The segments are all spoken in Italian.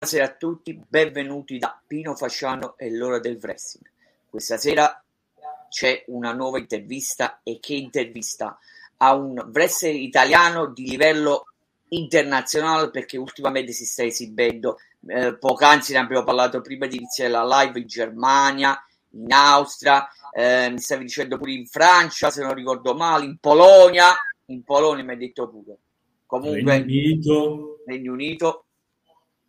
Buonasera a tutti, benvenuti da Pino Fasciano e l'ora del wrestling. Questa sera c'è una nuova intervista e che intervista a un wrestler italiano di livello internazionale perché ultimamente si sta esibendo eh, poc'anzi ne abbiamo parlato prima di iniziare la live in Germania in Austria eh, mi stavi dicendo pure in Francia se non ricordo male in Polonia in Polonia mi hai detto pure comunque Regno Unito, Regno Unito.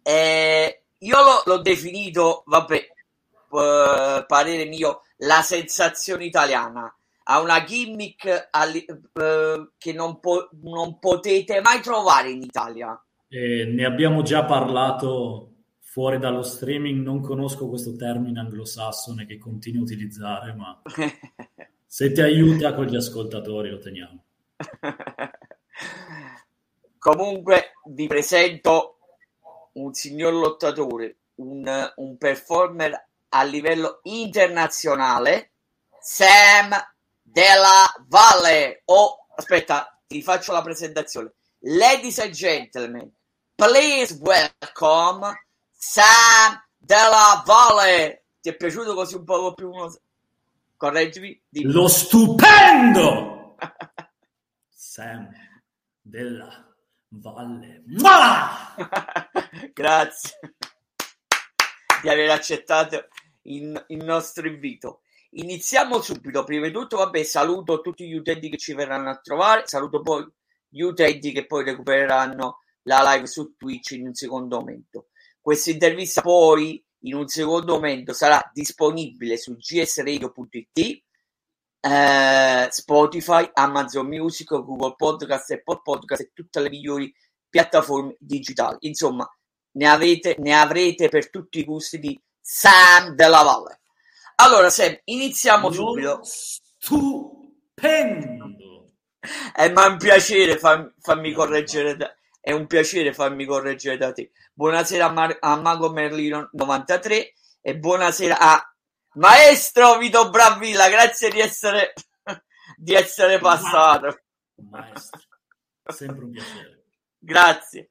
Eh, io l'ho, l'ho definito vabbè eh, parere mio la sensazione italiana ha una gimmick alli- uh, che non, po- non, potete mai trovare in Italia. Eh, ne abbiamo già parlato fuori dallo streaming, non conosco questo termine anglosassone che continuo a utilizzare, ma se ti aiuta con gli ascoltatori lo teniamo. Comunque vi presento un signor lottatore, un, un performer a livello internazionale, Sam della Valle. Oh, aspetta, ti faccio la presentazione. Ladies and gentlemen, please welcome Sam della Valle. Ti è piaciuto così un po' più? Correggimi. Dimmi. Lo stupendo Sam della Valle. Grazie di aver accettato il, il nostro invito. Iniziamo subito. Prima di tutto, vabbè, saluto tutti gli utenti che ci verranno a trovare. Saluto poi gli utenti che poi recupereranno la live su Twitch in un secondo momento. Questa intervista poi in un secondo momento sarà disponibile su gsradio.it, eh, Spotify, Amazon Music, Google Podcast, Apple Podcast e tutte le migliori piattaforme digitali. Insomma, ne, avete, ne avrete per tutti i gusti di Sam della Valle. Allora, Sam, iniziamo non subito. Stupendo! Eh, ma è un piacere fam, farmi correggere da, è un piacere farmi correggere da te. Buonasera a, Mar- a Mago Merlino 93 e buonasera a Maestro Vito Bravilla, grazie di essere, di essere passato. Maestro, sempre un piacere. Grazie.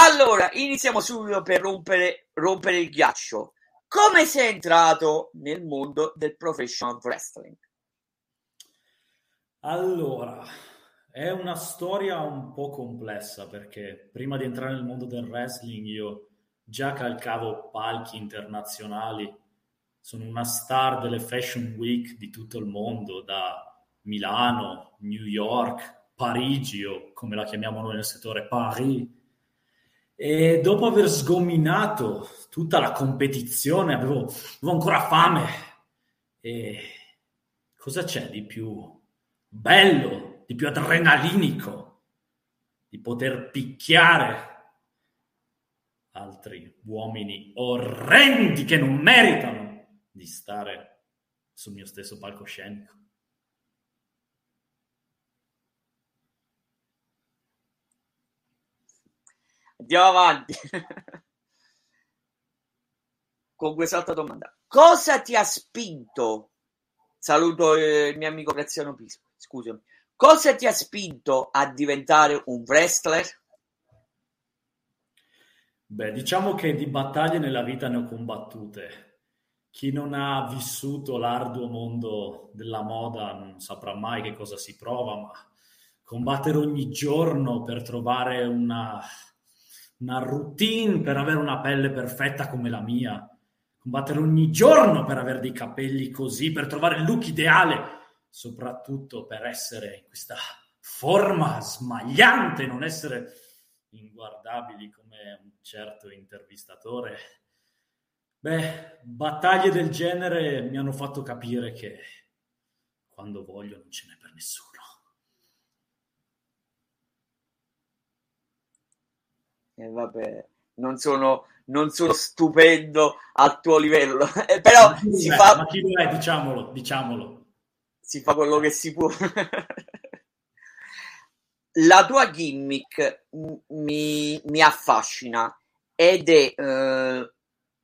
Allora, iniziamo subito per rompere, rompere il ghiaccio. Come sei entrato nel mondo del professional wrestling? Allora, è una storia un po' complessa perché prima di entrare nel mondo del wrestling io già calcavo palchi internazionali, sono una star delle Fashion Week di tutto il mondo, da Milano, New York, Parigi o come la chiamiamo noi nel settore Paris e dopo aver sgominato tutta la competizione, avevo, avevo ancora fame. E cosa c'è di più bello, di più adrenalinico, di poter picchiare altri uomini orrendi che non meritano di stare sul mio stesso palcoscenico? Andiamo avanti. Con quest'altra domanda. Cosa ti ha spinto? Saluto eh, il mio amico Graziano Pisco, scusami. Cosa ti ha spinto a diventare un wrestler? Beh, diciamo che di battaglie nella vita ne ho combattute. Chi non ha vissuto l'arduo mondo della moda non saprà mai che cosa si prova, ma combattere ogni giorno per trovare una, una routine per avere una pelle perfetta come la mia, combattere ogni giorno per avere dei capelli così, per trovare il look ideale, soprattutto per essere in questa forma smagliante, non essere inguardabili come un certo intervistatore. Beh, battaglie del genere mi hanno fatto capire che quando voglio non ce n'è per nessuno. Eh, vabbè, non sono, non sono stupendo al tuo livello, eh, però ma si è, fa... Ma chi lo è? Diciamolo, diciamolo. Si fa quello che si può. La tua gimmick mi, mi affascina ed è eh,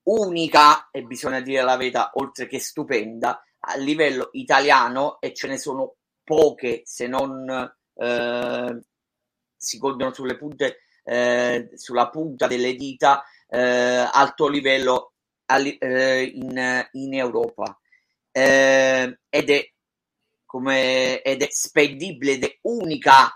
unica, e bisogna dire la verità, oltre che stupenda, a livello italiano e ce ne sono poche, se non eh, si contano sulle punte eh, sulla punta delle dita eh, alto livello eh, in, in, Europa. Eh, ed è come ed è spendibile ed è unica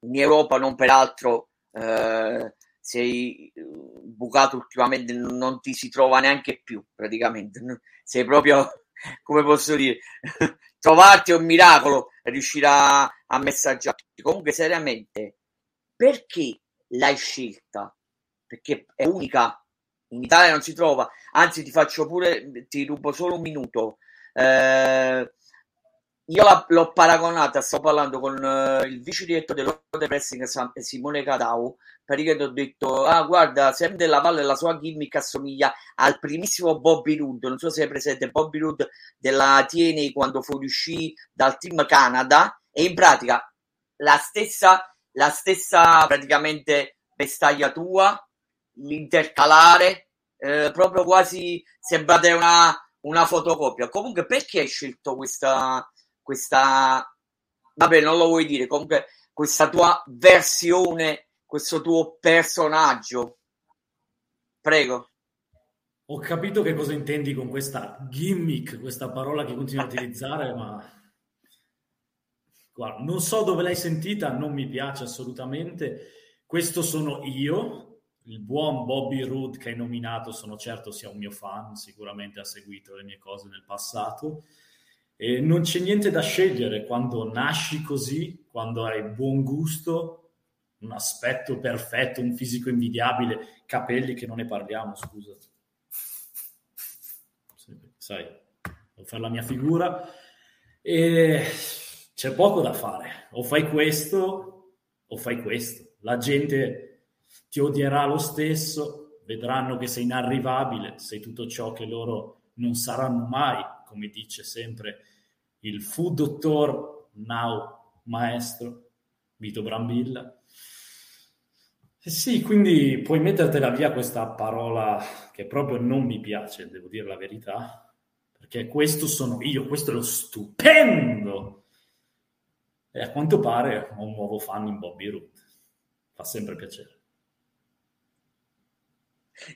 in Europa non peraltro eh, sei bucato ultimamente non ti si trova neanche più praticamente. Sei proprio come posso dire trovarti è un miracolo riuscire a, a messaggiarti comunque seriamente perché l'hai scelta? Perché è unica. In Italia non si trova. Anzi ti faccio pure ti rubo solo un minuto. Eh, io la, l'ho paragonata, sto parlando con uh, il vice direttore dell'Order Pressing Simone Cadau, perché ho detto, ah guarda, Sam della Valle la sua gimmick assomiglia al primissimo Bobby Roode, non so se è presente Bobby Roode della TNA quando fuoriuscì dal team Canada, e in pratica la stessa, la stessa praticamente vestagliatura, l'intercalare, eh, proprio quasi sembrate una, una fotocopia. Comunque perché hai scelto questa questa, vabbè, non lo vuoi dire, comunque questa tua versione, questo tuo personaggio. Prego. Ho capito che cosa intendi con questa gimmick, questa parola che continui a utilizzare, ma guarda, non so dove l'hai sentita, non mi piace assolutamente. Questo sono io, il buon Bobby Roode che hai nominato, sono certo sia un mio fan, sicuramente ha seguito le mie cose nel passato. E non c'è niente da scegliere quando nasci così, quando hai buon gusto, un aspetto perfetto, un fisico invidiabile, capelli che non ne parliamo, scusa. Sai, devo fare la mia figura e c'è poco da fare. O fai questo o fai questo. La gente ti odierà lo stesso, vedranno che sei inarrivabile, sei tutto ciò che loro non saranno mai, come dice sempre il fu dottor now maestro Vito Brambilla. Eh sì, quindi puoi mettertela via questa parola che proprio non mi piace, devo dire la verità, perché questo sono io, questo è lo stupendo. E a quanto pare ho un nuovo fan in Bobby Root. Fa sempre piacere.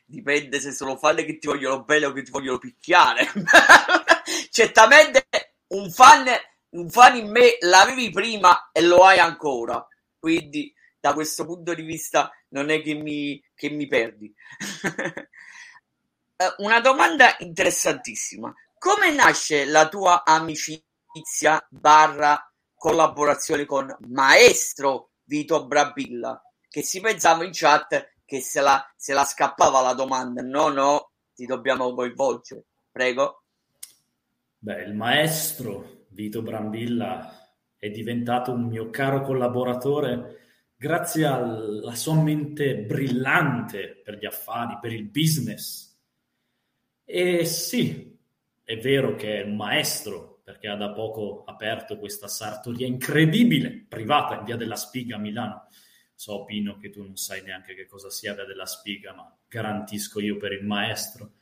Dipende se sono fan che ti vogliono bene o che ti vogliono picchiare. Certamente un fan, un fan in me l'avevi prima e lo hai ancora. Quindi, da questo punto di vista, non è che mi, che mi perdi. Eh, una domanda interessantissima. Come nasce la tua amicizia barra collaborazione con Maestro Vito Brabilla? Che si pensava in chat che se la, se la scappava la domanda. No, no, ti dobbiamo coinvolgere. Prego. Beh, il maestro Vito Brambilla è diventato un mio caro collaboratore grazie alla sua mente brillante per gli affari, per il business. E sì, è vero che è un maestro perché ha da poco aperto questa sartoria incredibile, privata in Via della Spiga a Milano. So, Pino, che tu non sai neanche che cosa sia Via della Spiga, ma garantisco io per il maestro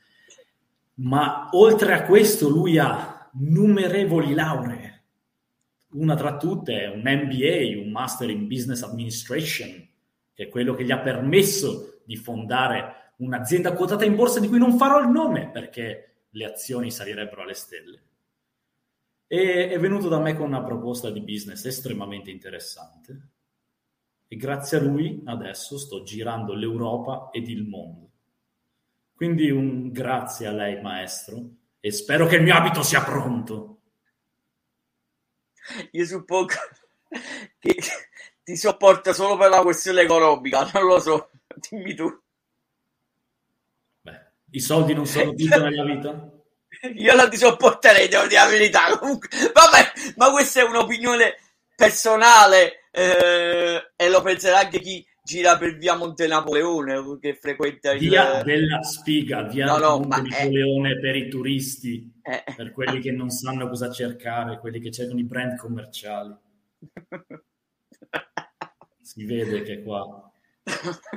ma oltre a questo lui ha numerevoli lauree. Una tra tutte è un MBA, un Master in Business Administration, che è quello che gli ha permesso di fondare un'azienda quotata in borsa di cui non farò il nome perché le azioni salirebbero alle stelle. E è venuto da me con una proposta di business estremamente interessante e grazie a lui adesso sto girando l'Europa ed il mondo. Quindi un grazie a lei, maestro, e spero che il mio abito sia pronto. Io suppongo che ti sopporta solo per la questione economica, non lo so, dimmi tu. Beh, i soldi non sono tutto nella vita? Io non ti sopporterei, devo dire la verità. Comunque, vabbè, ma questa è un'opinione personale eh, e lo penserà anche chi gira per via Monte Napoleone che frequenta il... Via della Spiga, via no, no, Monte Napoleone è... per i turisti, eh. per quelli che non sanno cosa cercare, quelli che cercano i brand commerciali. Si vede che qua...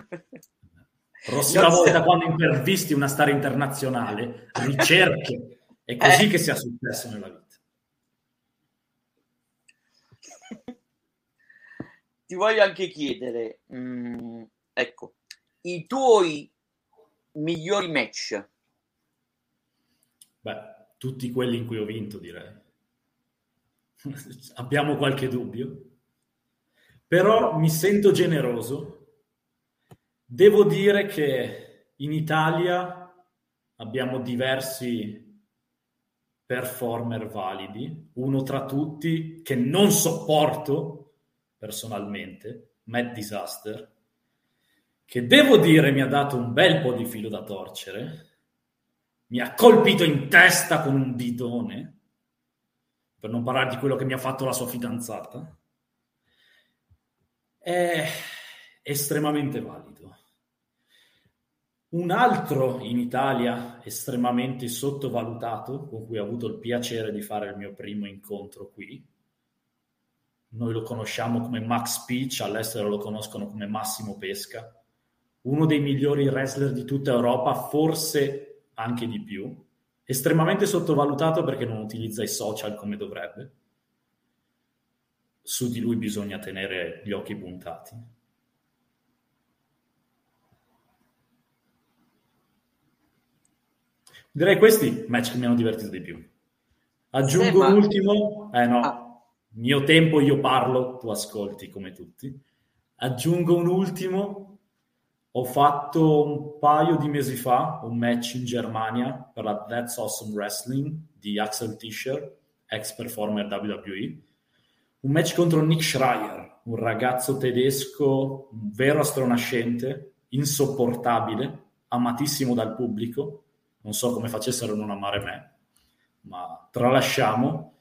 Prossima volta quando intervisti una star internazionale, ricerche. È così eh. che sia successo nella vita. ti voglio anche chiedere, mh, mm, ecco, i tuoi migliori match? Beh, tutti quelli in cui ho vinto, direi. Abbiamo qualche dubbio? Però mi sento generoso. Devo dire che in Italia abbiamo diversi performer validi, uno tra tutti che non sopporto personalmente, Matt Disaster, che devo dire mi ha dato un bel po' di filo da torcere, mi ha colpito in testa con un bidone, per non parlare di quello che mi ha fatto la sua fidanzata, è estremamente valido. Un altro in Italia estremamente sottovalutato, con cui ho avuto il piacere di fare il mio primo incontro qui, noi lo conosciamo come Max Peach, all'estero lo conoscono come Massimo Pesca, uno dei migliori wrestler di tutta Europa, forse anche di più, estremamente sottovalutato perché non utilizza i social come dovrebbe. Su di lui bisogna tenere gli occhi puntati. Direi questi match che mi hanno divertito di più. Aggiungo sì, un ultimo, eh no, ah. mio tempo io parlo, tu ascolti come tutti. Aggiungo un ultimo, ho fatto un paio di mesi fa un match in Germania per la That's Awesome Wrestling di Axel Tischer, ex performer WWE. Un match contro Nick Schreier, un ragazzo tedesco, un vero astronascente, insopportabile, amatissimo dal pubblico non so come facessero a non amare me, ma tralasciamo.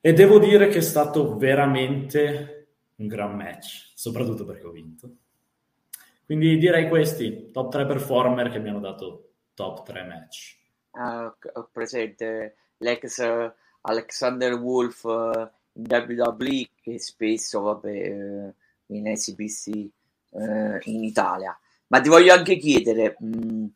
E devo dire che è stato veramente un gran match, soprattutto perché ho vinto. Quindi direi questi, top 3 performer che mi hanno dato top 3 match. Uh, ho presente l'ex Alexander Wolf uh, in WWE che spesso vabbè, uh, viene esibissi uh, in Italia. Ma ti voglio anche chiedere, mh,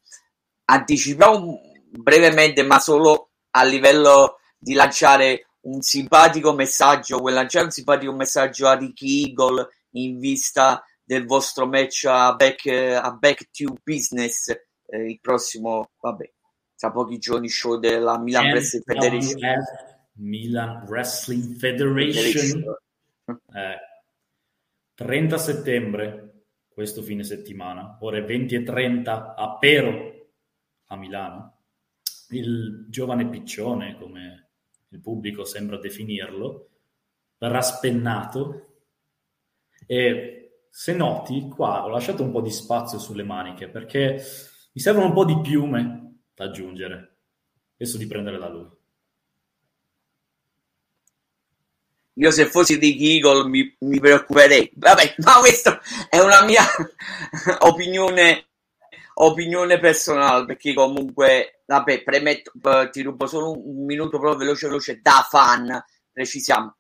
anticipiamo brevemente, ma solo a livello di lanciare un simpatico messaggio, vuoi lanciare un simpatico messaggio a Ricky Eagle in vista del vostro match a Back, a back to Business eh, il prossimo, vabbè, tra pochi giorni show della Milan Wrestling Federation. Milan Wrestling Federation. Eh, 30 settembre, questo fine settimana, ore 20 e 30 a Pero, a Milano. Il giovane piccione, come il pubblico sembra definirlo, verrà spennato e se noti qua ho lasciato un po' di spazio sulle maniche perché mi servono un po' di piume da aggiungere. Penso di prendere da lui. Io se fossi di Eagle mi, mi preoccuperei. Vabbè, ma questa è una mia opinione opinione personale, perché comunque, vabbè, premetto, ti rubo solo un, minuto proprio veloce veloce da fan, precisiamo.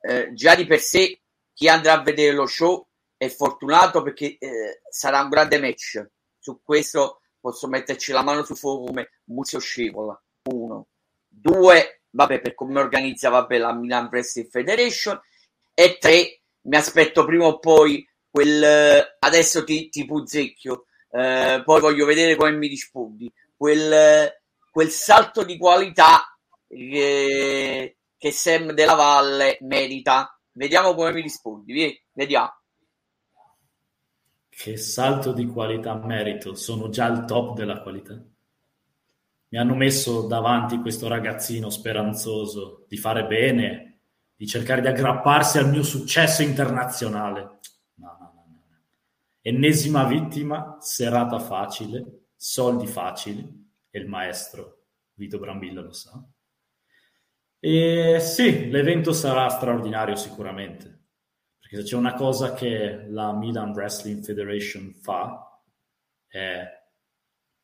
Eh, già di per sé chi andrà a vedere lo show è fortunato perché eh, sarà un grande match. Su questo posso metterci la mano sul fuoco come Muzio Scevola. Uno. Due, vabbè, per come organizza vabbè, la Milan Wrestling Federation. E tre, mi aspetto prima o poi quel... Adesso ti, ti puzzecchio eh, poi voglio vedere come mi rispondi. Quel, quel salto di qualità che, che Sam della Valle merita. Vediamo come mi rispondi. Vediamo. Che salto di qualità merito? Sono già al top della qualità. Mi hanno messo davanti questo ragazzino speranzoso di fare bene, di cercare di aggrapparsi al mio successo internazionale Ennesima vittima, serata facile, soldi facili, e il maestro Vito Brambilla lo sa. E sì, l'evento sarà straordinario sicuramente, perché se c'è una cosa che la Milan Wrestling Federation fa è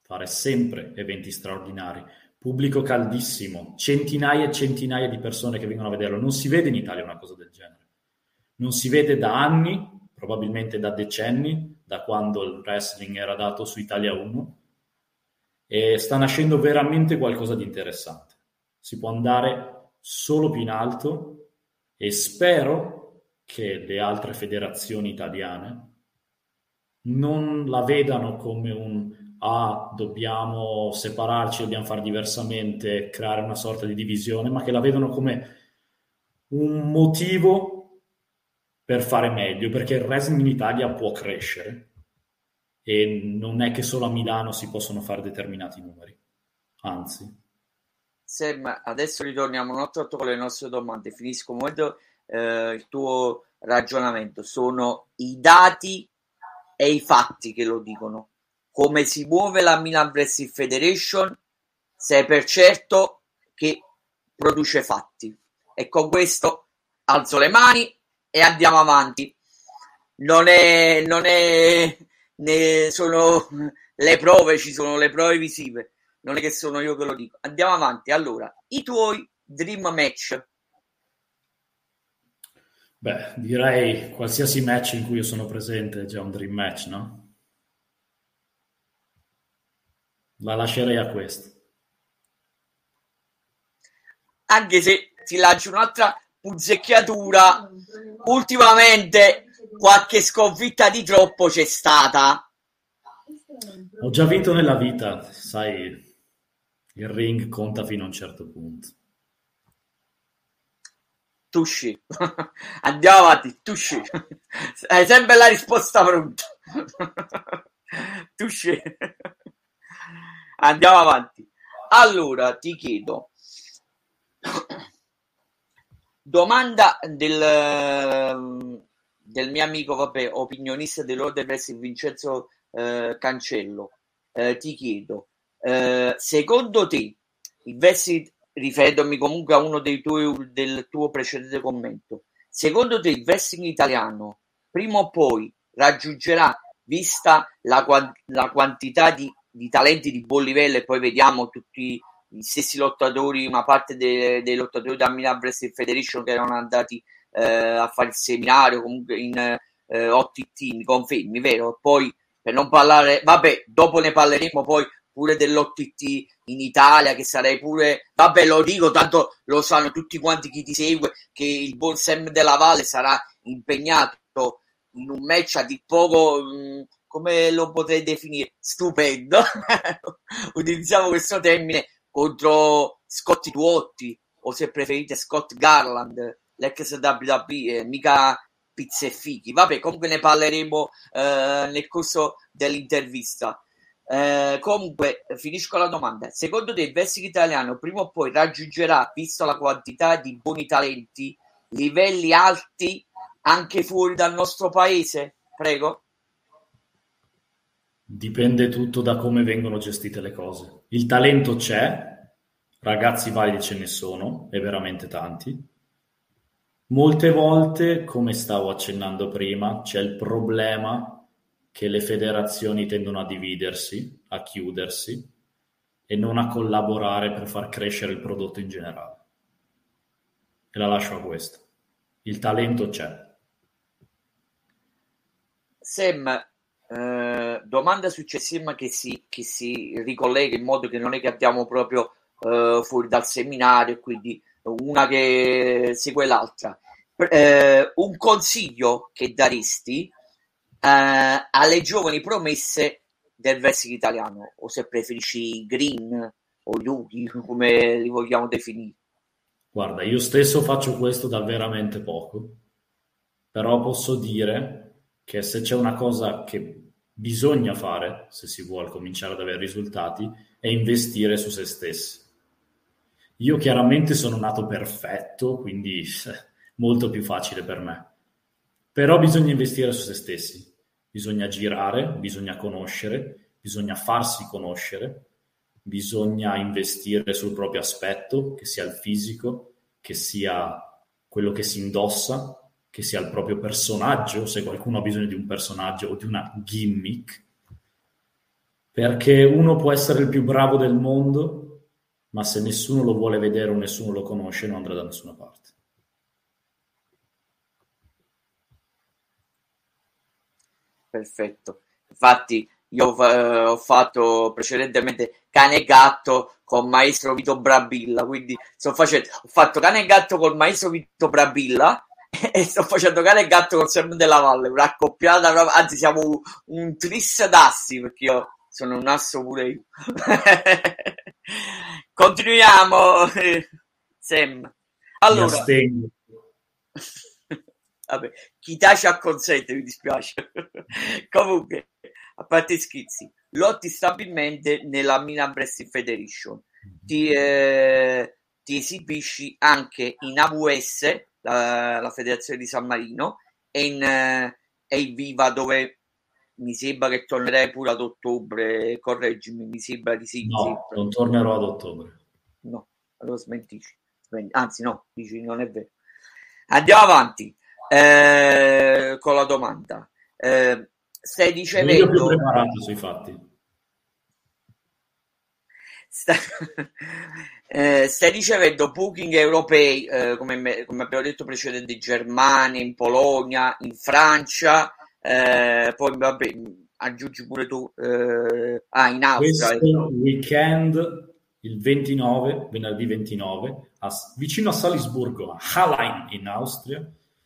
fare sempre eventi straordinari. Pubblico caldissimo, centinaia e centinaia di persone che vengono a vederlo. Non si vede in Italia una cosa del genere. Non si vede da anni probabilmente da decenni, da quando il wrestling era dato su Italia 1 e sta nascendo veramente qualcosa di interessante. Si può andare solo più in alto e spero che le altre federazioni italiane non la vedano come un ah, dobbiamo separarci, dobbiamo fare diversamente, creare una sorta di divisione, ma che la vedono come un motivo per fare meglio, perché il wrestling in Italia può crescere e non è che solo a Milano si possono fare determinati numeri, anzi. Sam, adesso ritorniamo un attimo con le nostre domande. Finisco momento eh, il tuo ragionamento. Sono i dati e i fatti che lo dicono. Come si muove la Milan Wrestling Federation, sei per certo che produce fatti. E con questo alzo le mani e andiamo avanti. Non è, non è, ne sono le prove, ci sono le prove visive. Non è che sono io che lo dico. Andiamo avanti. Allora, i tuoi dream match Beh, direi qualsiasi match in cui io sono presente è già un dream match, no? La lascerei a questo. Anche se ti lancio un'altra puzzecchiatura, ultimamente qualche sconfitta di troppo c'è stata. Ho già vinto nella vita, sai, il ring conta fino a un certo punto. Tusci. Andiamo avanti, Tusci. Hai sempre la risposta pronta. Tusci. Andiamo avanti. Allora, ti chiedo. Domanda del, del mio amico, vabbè, opinionista dell'Order Wrestling Vincenzo eh, Cancello. Eh, ti chiedo, eh, secondo te il wrestling riferendomi comunque a uno dei tuoi, del tuo precedente commento, secondo te il wrestling italiano prima o poi raggiungerà, vista la, la quantità di, di, talenti di buon livello, e poi vediamo tutti gli stessi lottatori, una parte dei, dei lottatori da Milan Wrestling Federation che erano andati eh, a fare il seminario comunque in eh, OTT, mi confermi, vero? Poi per non parlare, vabbè, dopo ne parleremo poi pure dell'OTT in Italia, che sarei pure, vabbè lo dico, tanto lo sanno tutti quanti chi ti segue, che il buon Sam della Valle sarà impegnato in un match a di poco, mh, come lo potrei definire, stupendo, utilizziamo questo termine, contro Scotty Tuotti, o se preferite Scott Garland, l'ex WWE, mica pizze e fichi. Vabbè, comunque ne parleremo eh, nel corso dell'intervista. Eh, comunque, finisco la domanda. Secondo te il wrestling italiano prima o poi raggiungerà, visto la quantità di buoni talenti, livelli alti anche fuori dal nostro paese? Prego. Dipende tutto da come vengono gestite le cose. Il talento c'è, ragazzi validi ce ne sono, e veramente tanti. Molte volte, come stavo accennando prima, c'è il problema che le federazioni tendono a dividersi, a chiudersi e non a collaborare per far crescere il prodotto in generale. E la lascio a questo. Il talento c'è. Sam, eh, domanda successiva che si, che si ricollega in modo che non è che abbiamo proprio eh, fuori dal seminario, quindi una che segue l'altra. Eh, un consiglio che daresti eh, alle giovani promesse del wrestling italiano, o se preferisci green o yuki, come li vogliamo definire. Guarda, io stesso faccio questo da veramente poco, però posso dire che se c'è una cosa che bisogna fare, se si vuole cominciare ad avere risultati, è investire su se stessi. Io chiaramente sono nato perfetto, quindi molto più facile per me. Però bisogna investire su se stessi, bisogna girare, bisogna conoscere, bisogna farsi conoscere, bisogna investire sul proprio aspetto, che sia il fisico, che sia quello che si indossa, che sia il proprio personaggio, se qualcuno ha bisogno di un personaggio o di una gimmick, perché uno può essere il più bravo del mondo, ma se nessuno lo vuole vedere o nessuno lo conosce non andrà da nessuna parte. Perfetto. Infatti, io eh, ho fatto precedentemente cane e gatto con maestro Vito Brabilla, quindi sto facendo, ho fatto cane e gatto col maestro Vito Brabilla e sto facendo cane e gatto con Sam della Valle, una accoppiata, anzi siamo un, un tris d'assi perché io sono un asso pure io. Continuiamo, Sam. Allora, vabbè, chi tace acconsente, mi dispiace. Comunque, a parte schizzi, lotti stabilmente nella Milan Wrestling Federation. Ti, eh, ti esibisci anche in AWS la, la Federazione di San Marino e in, eh, e in Viva dove mi sembra che tornerei pure ad ottobre, correggimi, mi sembra di sì. No, non tornerò ad ottobre. No, allora smentisci. Anzi no, dici non è vero. Andiamo avanti eh, con la domanda. Eh, stai dicendo... Preparato sui fatti. Sta... Eh, stai ricevendo booking europei, eh, come, come, abbiamo detto precedentemente, in Germania, in Polonia, in Francia, eh, poi vabbè, aggiungi pure tu, eh, ah, in Austria. Questo weekend, il 29, venerdì 29, a, vicino a Salisburgo, a Hallein in Austria,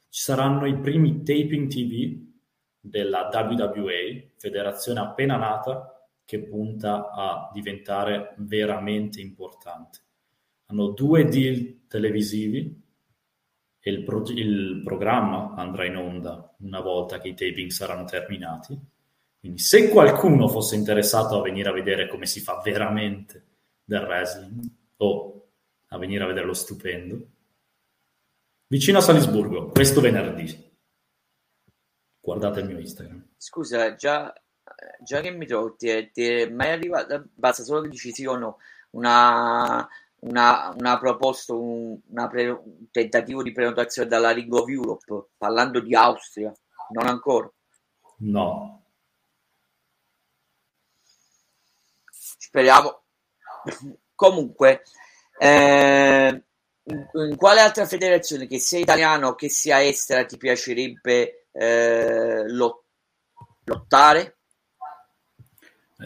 ci saranno i primi taping TV della WWA, federazione appena nata, che punta a diventare veramente importante hanno due deal televisivi e il, pro- il, programma andrà in onda una volta che i taping saranno terminati. Quindi se qualcuno fosse interessato a venire a vedere come si fa veramente del wrestling o a venire a vedere lo stupendo, vicino a Salisburgo, questo venerdì. Guardate il mio Instagram. Scusa, già, già che mi trovo, ti ti è mai arrivato, basta solo che dici sì o no, una, una, una proposta, un, una pre, un tentativo di prenotazione dalla Ring of Europe, parlando di Austria, non ancora? No. Speriamo. Comunque, eh, in, in, quale altra federazione, che sia italiana o che sia estera, ti piacerebbe eh, lot, lottare?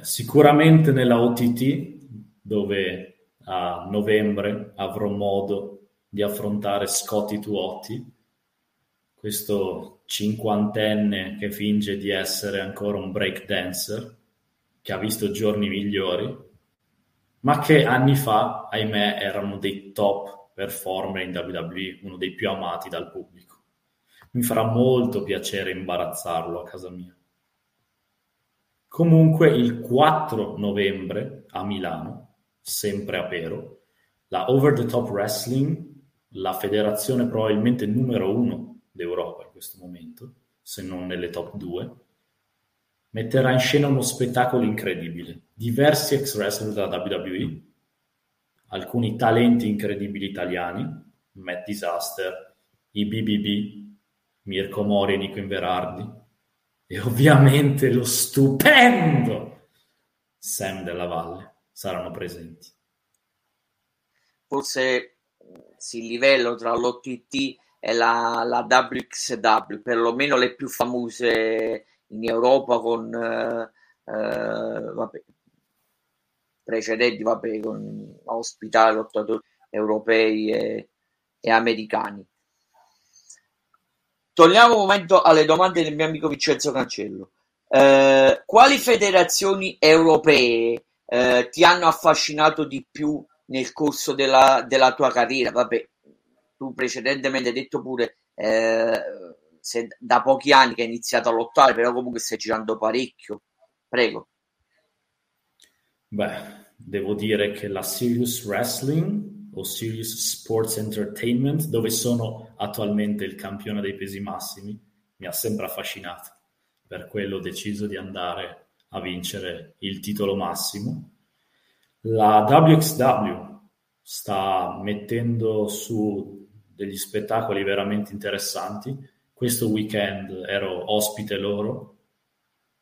Sicuramente nella OTT, dove a novembre avrò modo di affrontare Scotty Tuotti, questo cinquantenne che finge di essere ancora un breakdancer, che ha visto giorni migliori, ma che anni fa, ahimè, era uno dei top performer in WWE, uno dei più amati dal pubblico. Mi farà molto piacere imbarazzarlo a casa mia. Comunque il 4 novembre a Milano sempre a Pero, la Over the Top Wrestling, la federazione probabilmente numero uno d'Europa in questo momento, se non nelle top due, metterà in scena uno spettacolo incredibile. Diversi ex wrestler della WWE, alcuni talenti incredibili italiani, Matt Disaster, i BBB, Mirko Mori e Nico Inverardi, e ovviamente lo stupendo Sam della Valle saranno presenti. Forse si livello tra l'OTT e la, la WXW, perlomeno le più famose in Europa con eh, eh, vabbè, precedenti vabbè, con ospitali lottatori europei e, e americani. Torniamo un momento alle domande del mio amico Vincenzo Cancello. Eh, quali federazioni europee eh, ti hanno affascinato di più nel corso della, della tua carriera? Vabbè, tu precedentemente hai detto pure eh, se, da pochi anni che hai iniziato a lottare, però comunque stai girando parecchio. Prego. Beh, devo dire che la Serious Wrestling o Serious Sports Entertainment, dove sono attualmente il campione dei pesi massimi, mi ha sempre affascinato. Per quello ho deciso di andare a vincere il titolo massimo. La WXW sta mettendo su degli spettacoli veramente interessanti. Questo weekend ero ospite loro,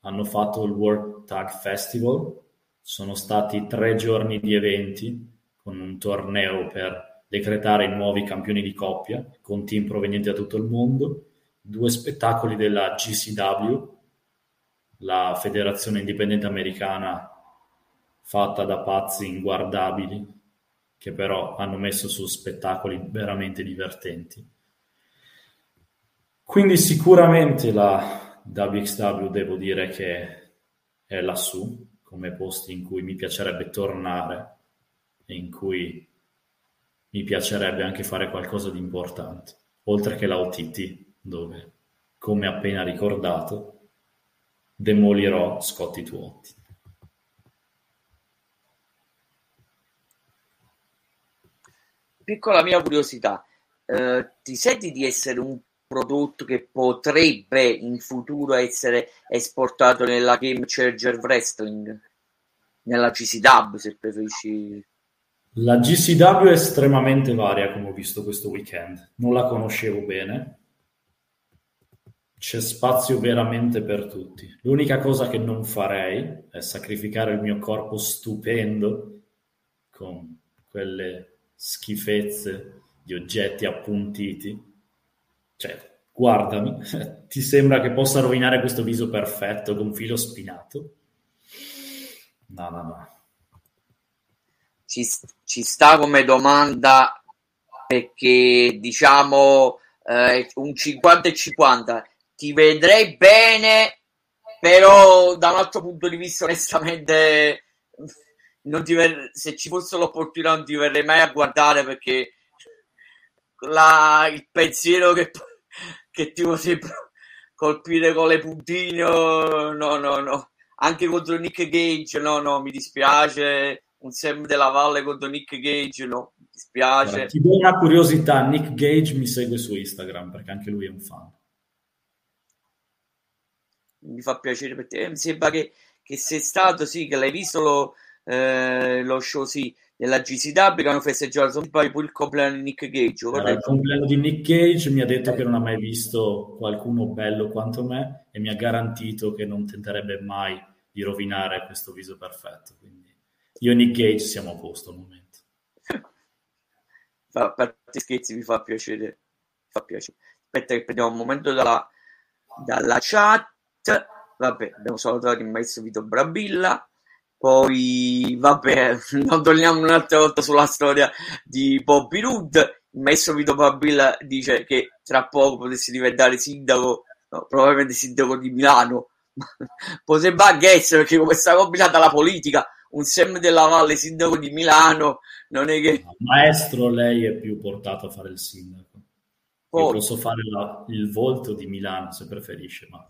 hanno fatto il World Tag Festival, sono stati tre giorni di eventi con un torneo per decretare i nuovi campioni di coppia con team provenienti da tutto il mondo, due spettacoli della GCW la federazione indipendente americana fatta da pazzi inguardabili che però hanno messo su spettacoli veramente divertenti. Quindi sicuramente la WXW devo dire che è lassù, come posti in cui mi piacerebbe tornare e in cui mi piacerebbe anche fare qualcosa di importante, oltre che la OTT, dove, come appena ricordato, demolirò Scotty Tuotti. Piccola mia curiosità, eh, ti senti di essere un prodotto che potrebbe in futuro essere esportato nella Game Changer Wrestling, nella GCW se preferisci. La GCW è estremamente varia, come ho visto questo weekend. Non la conoscevo bene. C'è spazio veramente per tutti. L'unica cosa che non farei è sacrificare il mio corpo stupendo con quelle schifezze di oggetti appuntiti cioè, guardami, ti sembra che possa rovinare questo viso perfetto con filo spinato? No, no, no. Ci, ci sta come domanda perché diciamo eh, un 50 e 50 ti vedrei bene però da un altro punto di vista onestamente ver- se ci fosse l'opportunità non ti verrei mai a guardare perché la, il pensiero che, che ti potrebbe colpire con le puntine, no, no, no, anche contro Nick Gage, no, no, mi dispiace, un Sam della Valle contro Nick Gage, no, mi dispiace. Allora, do una curiosità, Nick Gage mi segue su Instagram perché anche lui è un fan. Mi fa piacere per te, mi sembra che, che sei stato, sì, che l'hai visto lo, eh, lo show, sì, della GCW che hanno festeggiato poi il compleanno di Nick Gage. Allora, il compleanno di Nick Gage mi ha detto eh. che non ha mai visto qualcuno bello quanto me e mi ha garantito che non tenterebbe mai di rovinare questo viso perfetto. Quindi io e Nick Gage siamo a posto al momento. a parte scherzi mi fa piacere. Mi fa piacere. Aspetta che prendiamo un momento dalla, dalla chat. Vabbè, abbiamo salutato il maestro Vito Brabilla poi, vabbè, non torniamo un'altra volta sulla storia di Bobby Rood. Il maestro Vito Babilla dice che tra poco potesse diventare sindaco, no, probabilmente sindaco di Milano. Potrebbe anche essere perché come sta combinata la politica, un Sam della Valle sindaco di Milano, non è che... Maestro, lei è più portato a fare il sindaco. Io posso fare la, il volto di Milano se preferisce, ma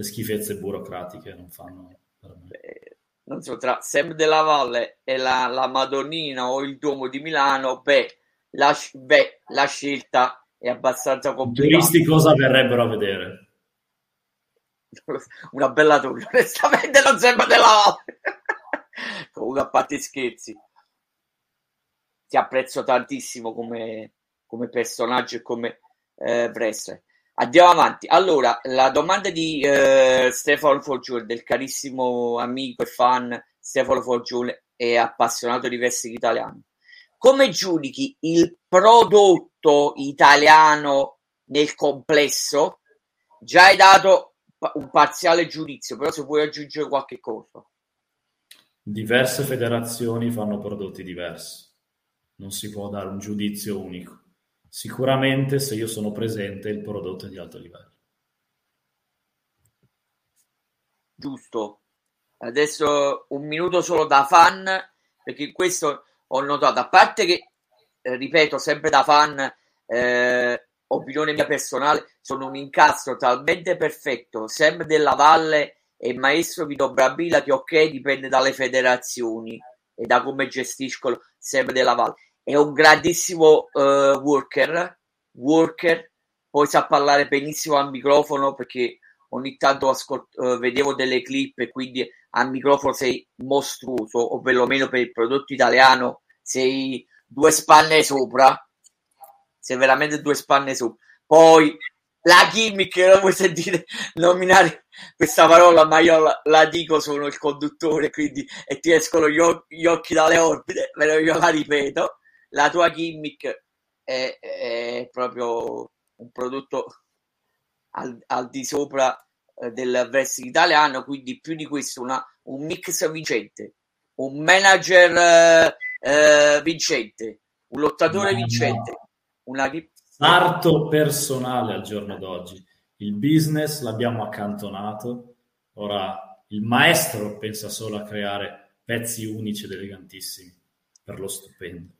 le schifezze burocratiche non fanno. Beh, non so, tra Sam della Valle e la, la Madonnina o il Duomo di Milano, beh la, beh, la scelta è abbastanza complicata. I turisti cosa verrebbero a vedere? Una bella tour, onestamente non sembra della Valle. Comunque, a parte scherzi, ti apprezzo tantissimo come, come personaggio e come eh, wrestler. Andiamo avanti. Allora, la domanda di eh, Stefano Foggione, del carissimo amico e fan Stefano Foggione e appassionato di wrestling italiano. Come giudichi il prodotto italiano nel complesso? Già hai dato un parziale giudizio, però se vuoi aggiungere qualche cosa. Diverse federazioni fanno prodotti diversi. Non si può dare un giudizio unico. Sicuramente se io sono presente il prodotto è di alto livello. Giusto. Adesso un minuto solo da fan, perché questo ho notato, a parte che, eh, ripeto, sempre da fan, eh, opinione mia personale, sono un incastro talmente perfetto, sempre della Valle e maestro Vito Brabilla, che ok, dipende dalle federazioni e da come gestiscono sempre della Valle è un grandissimo uh, worker, worker, poi sa parlare benissimo al microfono perché ogni tanto ascolt- uh, vedevo delle clip e quindi al microfono sei mostruoso o perlomeno per il prodotto italiano sei due spanne sopra. Sei veramente due spanne sopra. Poi la gimmick non vuoi sentire nominare questa parola ma io la, la, dico sono il conduttore quindi e ti escono gli, gli occhi dalle orbite però io la ripeto la tua gimmick è, è proprio un prodotto al, al di sopra eh, del wrestling italiano, quindi più di questo una, un mix vincente, un manager eh, eh vincente, un lottatore vincente, una sarto personale al giorno d'oggi. Il business l'abbiamo accantonato, ora il maestro pensa solo a creare pezzi unici ed elegantissimi per lo stupendo.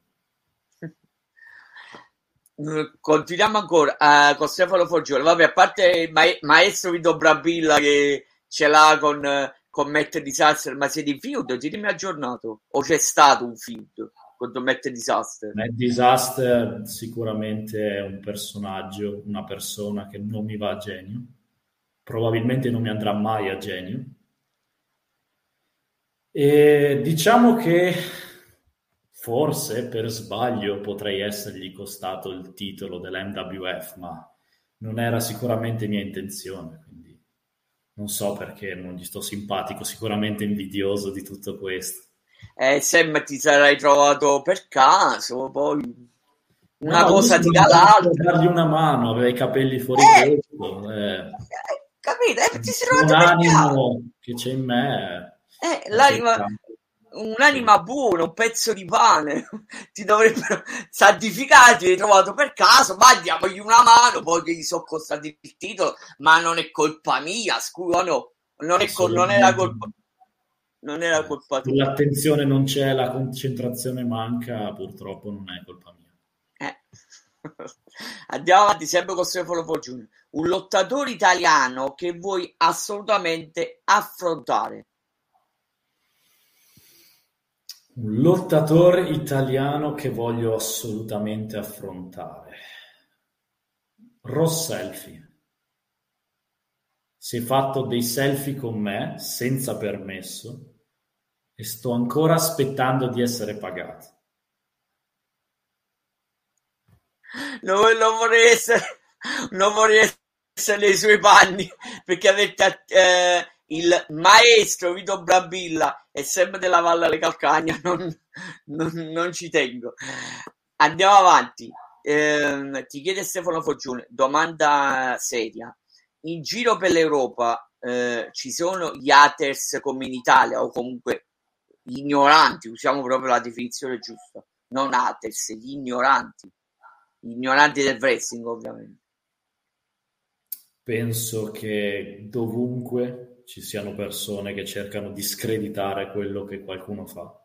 Continuiamo ancora uh, con Stefano Foggiolo. Vabbè, a parte il ma- maestro Vito Brambilla che ce l'ha con, con Matt Disaster, ma siete in feud? Ditemi aggiornato. O c'è stato un feud con Matt Disaster? Matt Disaster sicuramente è un personaggio, una persona che non mi va a genio. Probabilmente non mi andrà mai a genio. E diciamo che Forse per sbaglio potrei essergli costato il titolo dell'MWF, ma non era sicuramente mia intenzione, quindi non so perché non gli sto simpatico, sicuramente invidioso di tutto questo. Eh, Sam ti sarai trovato per caso, poi una no, cosa ti dà l'altra. dargli una mano, aveva i capelli fuori eh, corpo. Eh. eh capito? Eh, ti sei trovato un animo che c'è in me. Eh, l'anima, un'anima buona, un pezzo di pane, ti dovrebbero santificare, ti hai trovato per caso, ma diamogli una mano, poi gli sono costati il titolo, ma non è colpa mia, scusa, no, non, è col- non era colpa non era colpa tua. L'attenzione non c'è, la concentrazione manca, purtroppo non è colpa mia. Eh. Andiamo avanti, sempre con Stefano Junior. Un lottatore italiano che vuoi assolutamente affrontare. Un lottatore italiano che voglio assolutamente affrontare. Ross Selfie. Si è fatto dei selfie con me senza permesso e sto ancora aspettando di essere pagato. Non, non vorrei essere, non vorrei essere nei suoi panni perché avete eh, il maestro Vito Brambilla e sempre della Valle alle Calcagna, non, non, non ci tengo. Andiamo avanti. Eh, ti chiede Stefano Foggione, domanda seria. In giro per l'Europa eh, ci sono gli haters come in Italia o comunque gli ignoranti, usiamo proprio la definizione giusta, non haters, gli ignoranti, gli ignoranti del wrestling ovviamente. Penso che dovunque ci siano persone che cercano di screditare quello che qualcuno fa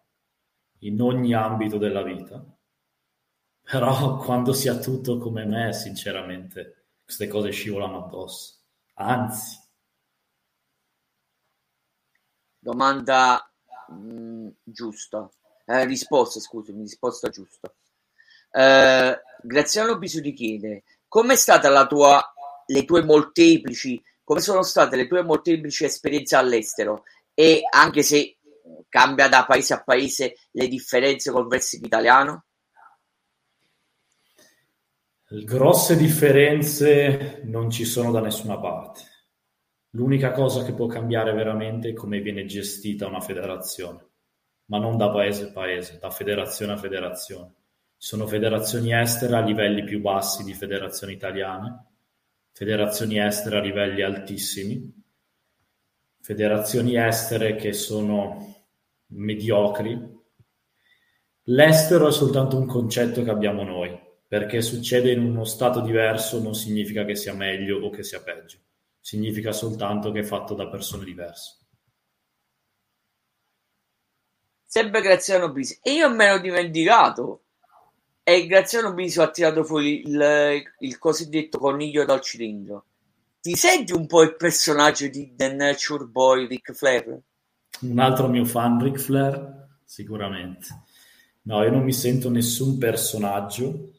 in ogni ambito della vita. Però quando si ha tutto come me, sinceramente, queste cose scivolano addosso. Anzi. Domanda mh, mm, giusta. Eh, risposta, scusami, risposta giusta. Eh, Graziano Bisudi chiede, com'è stata la tua, le tue molteplici come sono state le tue molteplici esperienze all'estero e anche se cambia da paese a paese le differenze col wrestling italiano? Grosse differenze non ci sono da nessuna parte. L'unica cosa che può cambiare veramente è come viene gestita una federazione, ma non da paese a paese, da federazione a federazione. Ci sono federazioni estere a livelli più bassi di federazioni italiane federazioni estere a livelli altissimi, federazioni estere che sono mediocri. L'estero è soltanto un concetto che abbiamo noi, perché succede in uno stato diverso non significa che sia meglio o che sia peggio, significa soltanto che è fatto da persone diverse. Sempre Graziano Bisi. E io me l'ho dimenticato e Graziano Biso ha tirato fuori il, il cosiddetto coniglio dal cilindro. Ti senti un po' il personaggio di The Nature Boy Ric Flair? Un altro mio fan, Ric Flair? Sicuramente. No, io non mi sento nessun personaggio.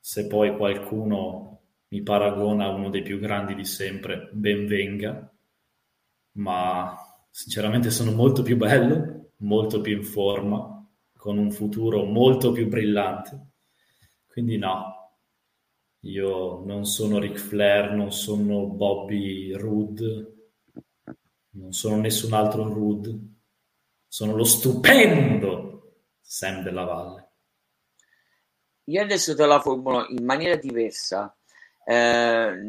Se poi qualcuno mi paragona a uno dei più grandi di sempre, ben venga. Ma sinceramente sono molto più bello, molto più in forma con un futuro molto più brillante. Quindi no, io non sono Ric Flair, non sono Bobby Roode, non sono nessun altro Roode, sono lo stupendo Sam della Valle. Io adesso te la formulo in maniera diversa. Eh,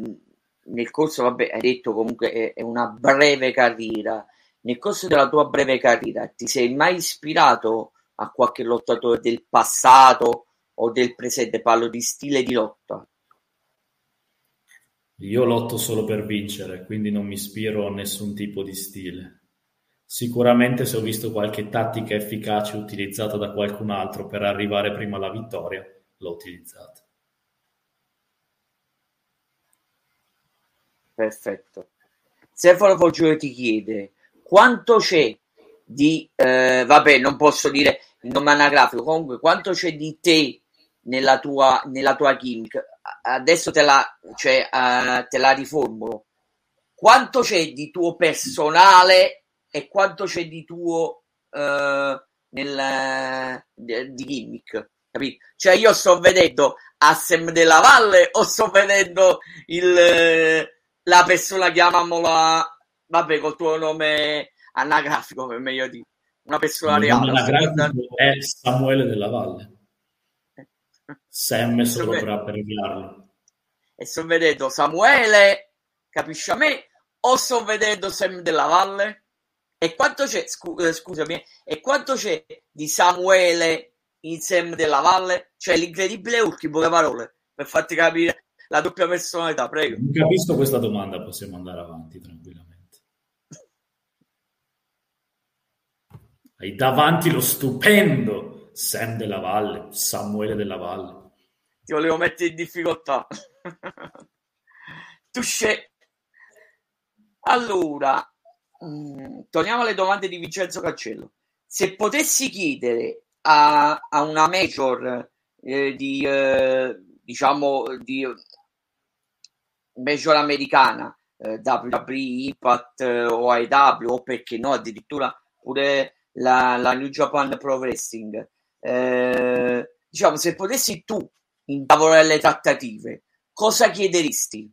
nel corso, vabbè, hai detto comunque è, è una breve carriera. Nel corso della tua breve carriera ti sei mai ispirato a qualche lottatore del passato o del presente? Parlo di stile di lotta. Io lotto solo per vincere, quindi non mi ispiro a nessun tipo di stile. Sicuramente se ho visto qualche tattica efficace utilizzata da qualcun altro per arrivare prima alla vittoria, l'ho utilizzata. Perfetto. Stefano Foggiore ti chiede quanto c'è di, eh, vabbè, non posso dire il nome anagrafico, comunque quanto c'è di te nella tua, nella tua gimmick? Adesso te la, cioè, uh, te la riformulo. Quanto c'è di tuo personale e quanto c'è di tuo uh, nel, di, di gimmick? Capito? Cioè io sto vedendo Assem della Valle o sto vedendo il, la persona, chiamiamola, vabbè, col tuo nome anagrafico, per meglio dire, una persona reale. L'anagrafico è Samuele della Valle. Sam è solo per abbreviarlo. E sto vedendo Samuele, capisci a me, o sto vedendo Sam della Valle? E quanto c'è, scu- eh, scusami, e quanto c'è di Samuele in Sam della Valle? Cioè l'incredibile in poche parole, per farti capire la doppia personalità, prego. Non capisco questa domanda, possiamo andare avanti tranquillamente. Hai davanti lo stupendo Sam della Valle, Samuele della Valle. Ti volevo mettere in difficoltà. Touché. Allora, mm, torniamo alle domande di Vincenzo Cancello. Se potessi chiedere a, a una major eh, di, eh, diciamo, di major americana, eh, WWE, Impact o AEW, o perché no, addirittura pure la, la New Japan Pro Wrestling. Eh, diciamo, se potessi tu intavolare le trattative, cosa chiederesti?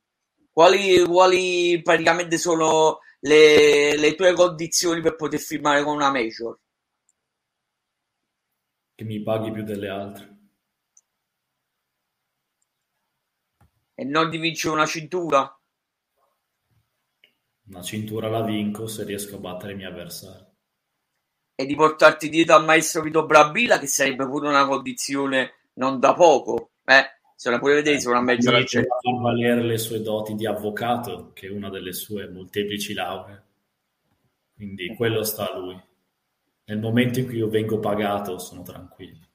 Quali, quali praticamente sono le, le tue condizioni per poter firmare con una major? Che mi paghi più delle altre. E non di vincere una cintura? Una cintura la vinco se riesco a battere i miei avversari e di portarti dietro al maestro Vito Brabila, che sarebbe pure una condizione non da poco. Eh, se la puoi vedere, sono a mezzo alla far valere le sue doti di avvocato, che è una delle sue molteplici lauree. Quindi quello sta a lui. Nel momento in cui io vengo pagato, sono tranquillo.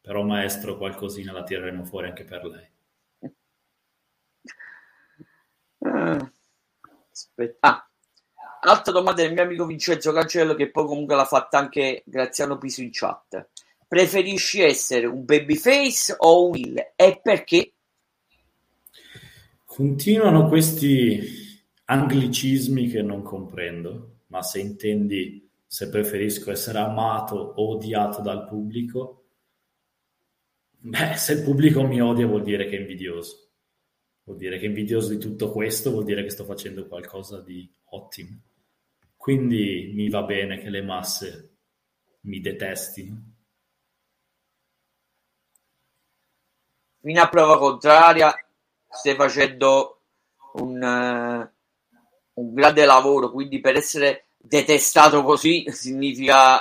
Però, maestro, qualcosina la tireremo fuori anche per lei. Ah, aspetta. Ah, Altra domanda del mio amico Vincenzo Cancello, che poi comunque l'ha fatta anche Graziano Piso in chat. Preferisci essere un babyface o un heel? E perché? Continuano questi anglicismi che non comprendo, ma se intendi se preferisco essere amato o odiato dal pubblico, beh, se il pubblico mi odia vuol dire che è invidioso. Vuol dire che invidioso di tutto questo, vuol dire che sto facendo qualcosa di ottimo. Quindi mi va bene che le masse mi detestino. Fino a prova contraria, stai facendo un, uh, un grande lavoro, quindi per essere detestato così significa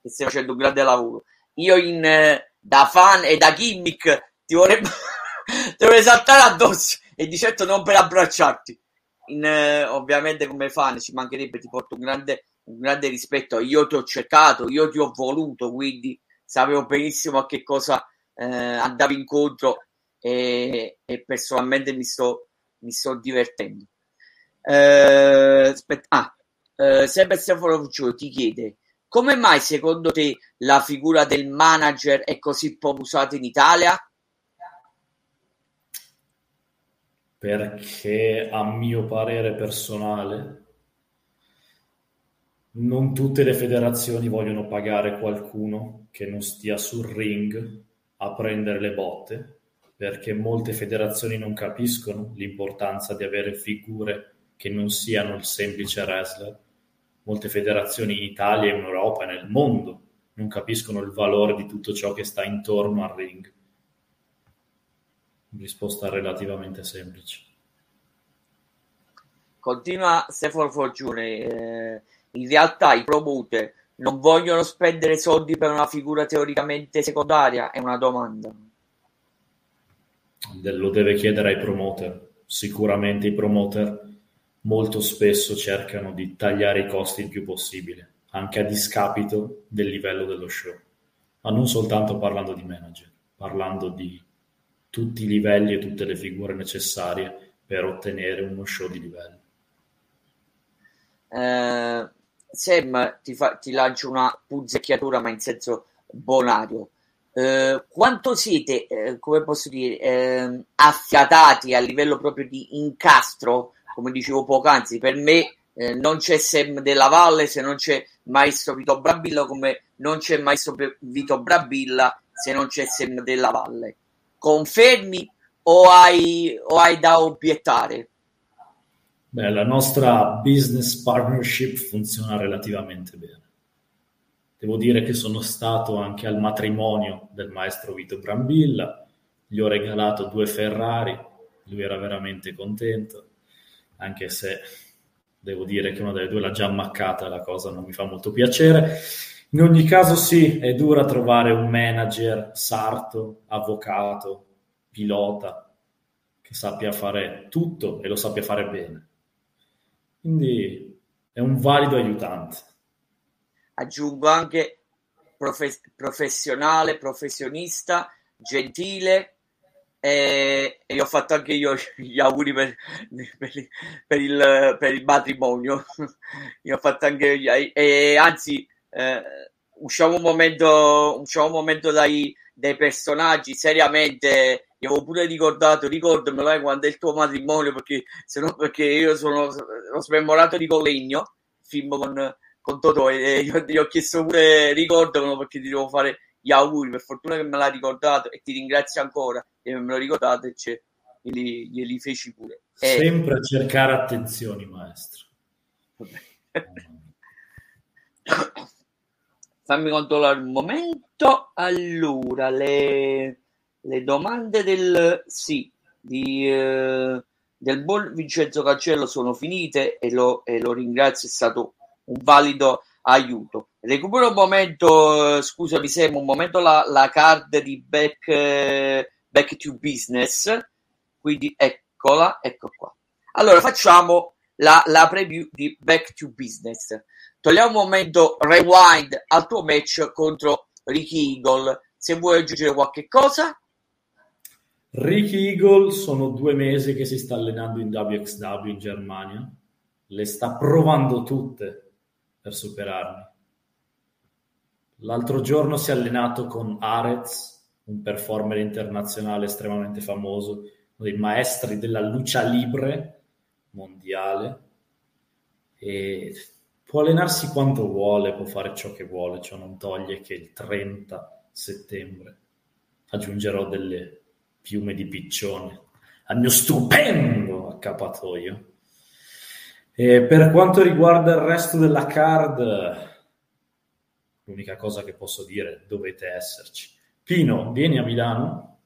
che stai facendo un grande lavoro. Io in, uh, da fan e da gimmick ti vorrei, ti vorrei saltare addosso e di certo non per abbracciarti in, eh, ovviamente come fan ci mancherebbe, ti porto un grande, un grande rispetto. Io ti ho cercato, io ti ho voluto, quindi sapevo benissimo a che cosa eh, andavi incontro e, e, personalmente mi sto, mi sto divertendo. Eh, aspetta, ah, eh, sempre Stefano Fuccio ti chiede come mai secondo te la figura del manager è così poco usata in Italia? Perché a mio parere personale non tutte le federazioni vogliono pagare qualcuno che non stia sul ring a prendere le botte, perché molte federazioni non capiscono l'importanza di avere figure che non siano il semplice wrestler. Molte federazioni in Italia, in Europa e nel mondo non capiscono il valore di tutto ciò che sta intorno al ring risposta relativamente semplice. Continua Stefano Forgione, eh, in realtà i promoter non vogliono spendere soldi per una figura teoricamente secondaria? È una domanda. lo deve chiedere ai promoter. Sicuramente i promoter molto spesso cercano di tagliare i costi il più possibile, anche a discapito del livello dello show, ma non soltanto parlando di manager, parlando di tutti i livelli e tutte le figure necessarie per ottenere uno show di livello. Eh, Sam, ti, fa, ti lancio una punzecchiatura, ma in senso bonario. Eh, quanto siete, eh, come posso dire, eh, affiatati a livello proprio di incastro, come dicevo poc'anzi, per me eh, non c'è Sam della Valle se non c'è Maestro Vito Brabilla, come non c'è Maestro Vito Brabilla se non c'è Sam della Valle. Confermi o hai, o hai da obiettare? Beh, la nostra business partnership funziona relativamente bene. Devo dire che sono stato anche al matrimonio del maestro Vito Brambilla, gli ho regalato due Ferrari, lui era veramente contento, anche se devo dire che una delle due l'ha già ammaccata, la cosa non mi fa molto piacere. In ogni caso sì, è dura trovare un manager sarto, avvocato, pilota, che sappia fare tutto e lo sappia fare bene. Quindi è un valido aiutante. Aggiungo anche profe- professionale, professionista, gentile e, e, ho fatto anche io gli auguri per, per, per, il, per il, matrimonio. io ho fatto anche gli, e anzi eh, usciamo un momento, usciamo un momento dai, dai personaggi seriamente io avevo pure ricordato, ricordamelo eh, quando è il tuo matrimonio, perché, no, perché io sono ho smemorato di Collegno, film con, con Totò, e io gli ho chiesto pure ricordamelo perché ti devo fare gli auguri, per fortuna che me l'ha ricordato e ti ringrazio ancora e me lo ricordato e glieli, glieli feci pure. E... Sempre a cercare attenzioni, maestro. Fammi controllare un momento. Allora, le le domande del sì di, eh, del buon Vincenzo Cancello sono finite e lo, e lo ringrazio, è stato un valido aiuto. Recupero un momento, eh, scusami Sam, un momento la, la card di back, back to Business, quindi eccola, ecco qua. Allora facciamo la, la preview di Back to Business. Togliamo un momento rewind al tuo match contro Ricky Eagle. Se vuoi aggiungere qualche cosa. Ricky Eagle sono due mesi che si sta allenando in WXW in Germania, le sta provando tutte per superarmi. L'altro giorno si è allenato con Arez, un performer internazionale estremamente famoso, uno dei maestri della lucha libre mondiale e può allenarsi quanto vuole, può fare ciò che vuole, ciò non toglie che il 30 settembre aggiungerò delle piume di piccione al mio stupendo accappatoio. E per quanto riguarda il resto della card, l'unica cosa che posso dire, dovete esserci. Pino, vieni a Milano.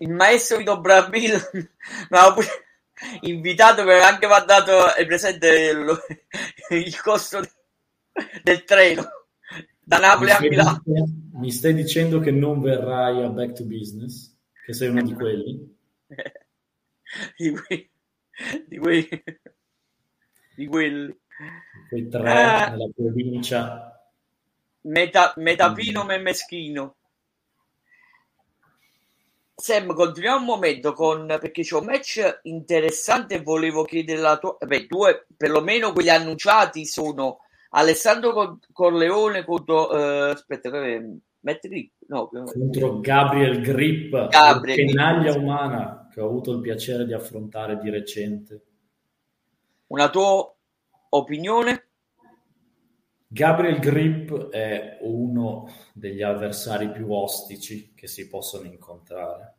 Il maestro Vito Brabil mi ha invitato per anche mandato, è presente il, il costo del treno da Napoli a Milano. Mi stai dicendo che non verrai a Back to Business? Che sei uno di quelli? di, quei, di, quei, di quelli. Quei tre ah, nella provincia. Meta, metapino mm. meschino. Sam, continuiamo un momento con perché c'è un match interessante e volevo chiedere la tua. Beh, due perlomeno quelli annunciati sono Alessandro Corleone contro uh, aspetta, Matt Grip, no, contro Gabriel Grip, Gabriel tenaglia Grip. umana che ho avuto il piacere di affrontare di recente. Una tua opinione? Gabriel Grip è uno degli avversari più ostici che si possono incontrare.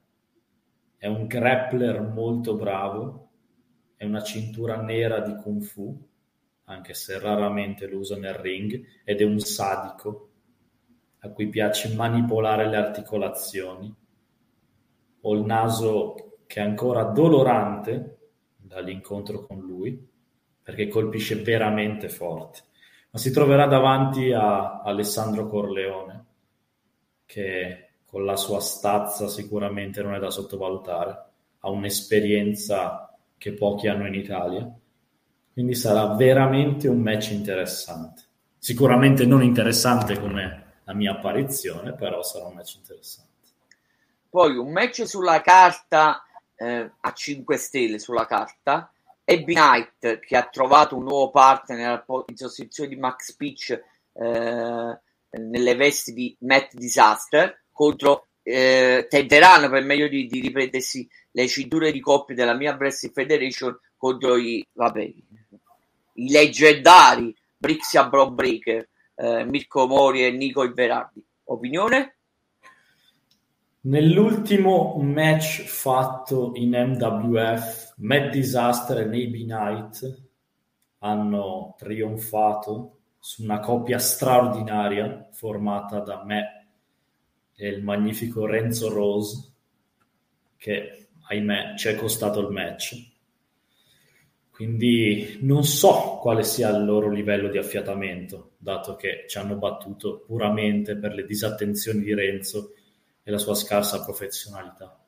È un grappler molto bravo, è una cintura nera di Kung Fu anche se raramente lo usa nel ring, ed è un sadico a cui piace manipolare le articolazioni. Ho il naso che è ancora dolorante dall'incontro con lui, perché colpisce veramente forte. Ma si troverà davanti a Alessandro Corleone, che con la sua stazza sicuramente non è da sottovalutare, ha un'esperienza che pochi hanno in Italia, quindi sarà veramente un match interessante. Sicuramente non interessante come la mia apparizione, però sarà un match interessante. Poi un match sulla carta eh, a 5 stelle sulla carta Abby Knight che ha trovato un nuovo partner in sostituzione di Max Pitch eh, nelle vesti di Matt Disaster contro eh, tenteranno per meglio di, di, riprendersi le cinture di coppia della mia Wrestling Federation contro i, vabbè, i leggendari Brixia Bro eh, Mirko Mori e Nico Iverardi opinione? Nell'ultimo match fatto in MWF, Matt Disaster e Navy Knight hanno trionfato su una coppia straordinaria formata da me e il magnifico Renzo Rose, che ahimè ci è costato il match. Quindi non so quale sia il loro livello di affiatamento, dato che ci hanno battuto puramente per le disattenzioni di Renzo e la sua scarsa professionalità.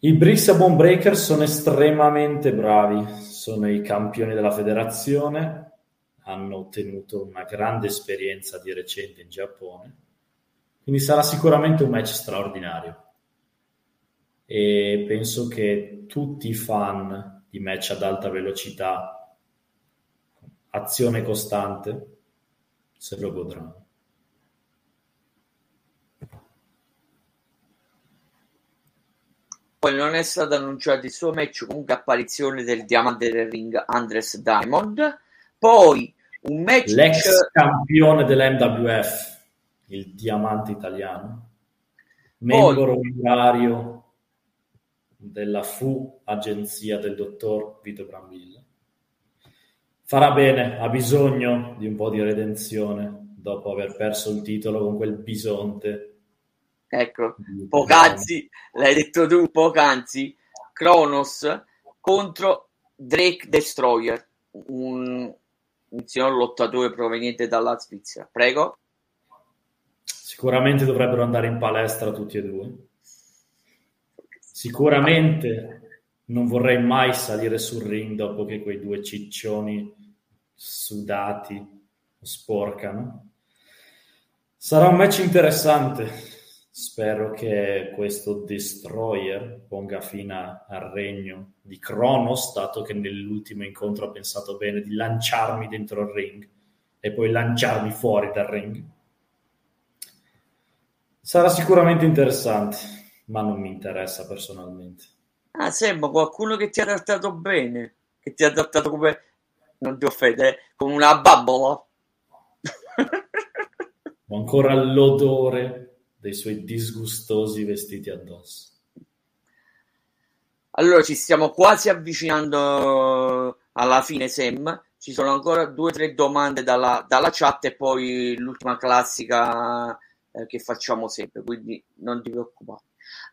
I Brixabon Breakers sono estremamente bravi, sono i campioni della federazione, hanno ottenuto una grande esperienza di recente in Giappone, quindi sarà sicuramente un match straordinario. E penso che tutti i fan di match ad alta velocità, azione costante, se lo godranno. Poi non è stato annunciato il suo match, comunque apparizione del diamante del ring Andres Diamond. Poi un match... L'ex campione dell'MWF, il diamante italiano, membro onorario della FU, agenzia del dottor Vito Brambilla. Farà bene, ha bisogno di un po' di redenzione dopo aver perso il titolo con quel bisonte ecco, poc'anzi, l'hai detto tu, poc'anzi, Kronos contro Drake Destroyer, un, un signor lottatore proveniente dalla Svizzera. Prego. Sicuramente dovrebbero andare in palestra tutti e due. Sicuramente non vorrei mai salire sul ring dopo che quei due ciccioni sudati sporcano. Sarà un match interessante Spero che questo Destroyer ponga fine al regno di Kronos, dato che nell'ultimo incontro ha pensato bene di lanciarmi dentro il ring e poi lanciarmi fuori dal ring. Sarà sicuramente interessante, ma non mi interessa personalmente. Ah, sembra qualcuno che ti ha trattato bene, che ti ha trattato come, non ti offende, come una bambola. Ho ancora l'odore dei suoi disgustosi vestiti addosso. Allora ci stiamo quasi avvicinando alla fine, Sam. Ci sono ancora due o tre domande dalla, dalla, chat e poi l'ultima classica eh, che facciamo sempre, quindi non ti preoccupare.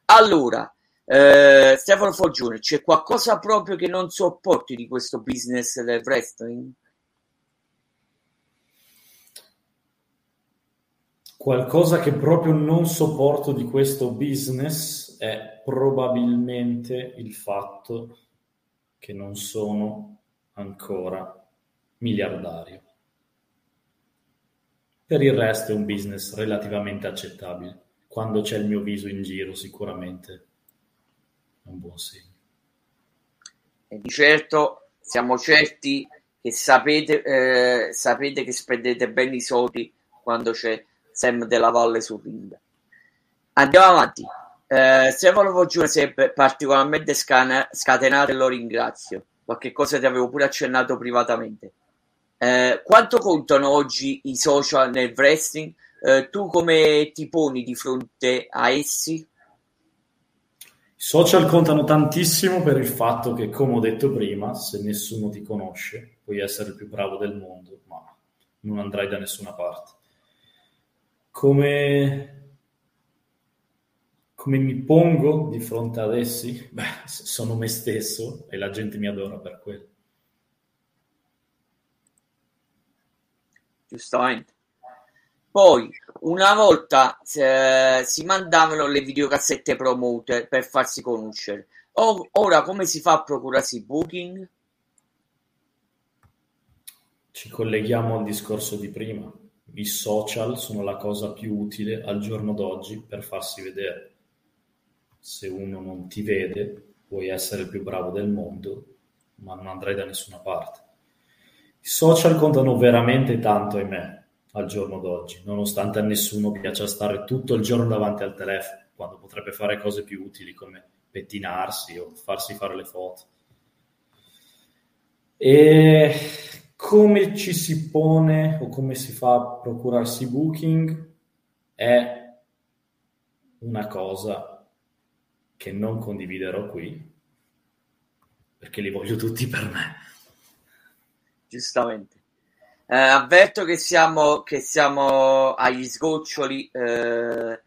Allora, eh, Stefano Foggione, c'è qualcosa proprio che non sopporti di questo business del wrestling? Qualcosa che proprio non sopporto di questo business è probabilmente il fatto che non sono ancora miliardario. Per il resto è un business relativamente accettabile. Quando c'è il mio viso in giro sicuramente è un buon segno. E di certo siamo certi che sapete, eh, sapete che spendete bene i soldi quando c'è Sam della Valle sul ring. Andiamo avanti. Eh, Stefano Foggione si è particolarmente scana- scatenato e lo ringrazio. Qualche cosa ti avevo pure accennato privatamente. Eh, quanto contano oggi i social nel wrestling? Eh, tu come ti poni di fronte a essi? I social contano tantissimo per il fatto che, come ho detto prima, se nessuno ti conosce, puoi essere il più bravo del mondo, ma non andrai da nessuna parte come, come mi pongo di fronte ad essi? Beh, sono me stesso e la gente mi adora per quello. Giustamente. Poi, una volta eh, si mandavano le videocassette promote per farsi conoscere. O, ora come si fa a procurarsi booking? Ci colleghiamo al discorso di prima. I social sono la cosa più utile al giorno d'oggi per farsi vedere. Se uno non ti vede, puoi essere il più bravo del mondo, ma non andrai da nessuna parte. I social contano veramente tanto, ahimè, al giorno d'oggi, nonostante a nessuno piaccia stare tutto il giorno davanti al telefono, quando potrebbe fare cose più utili come pettinarsi o farsi fare le foto. E come ci si pone o come si fa a procurarsi booking è una cosa che non condividerò qui perché li voglio tutti per me. Giustamente. Eh, avverto che siamo, che siamo agli sgoccioli eh,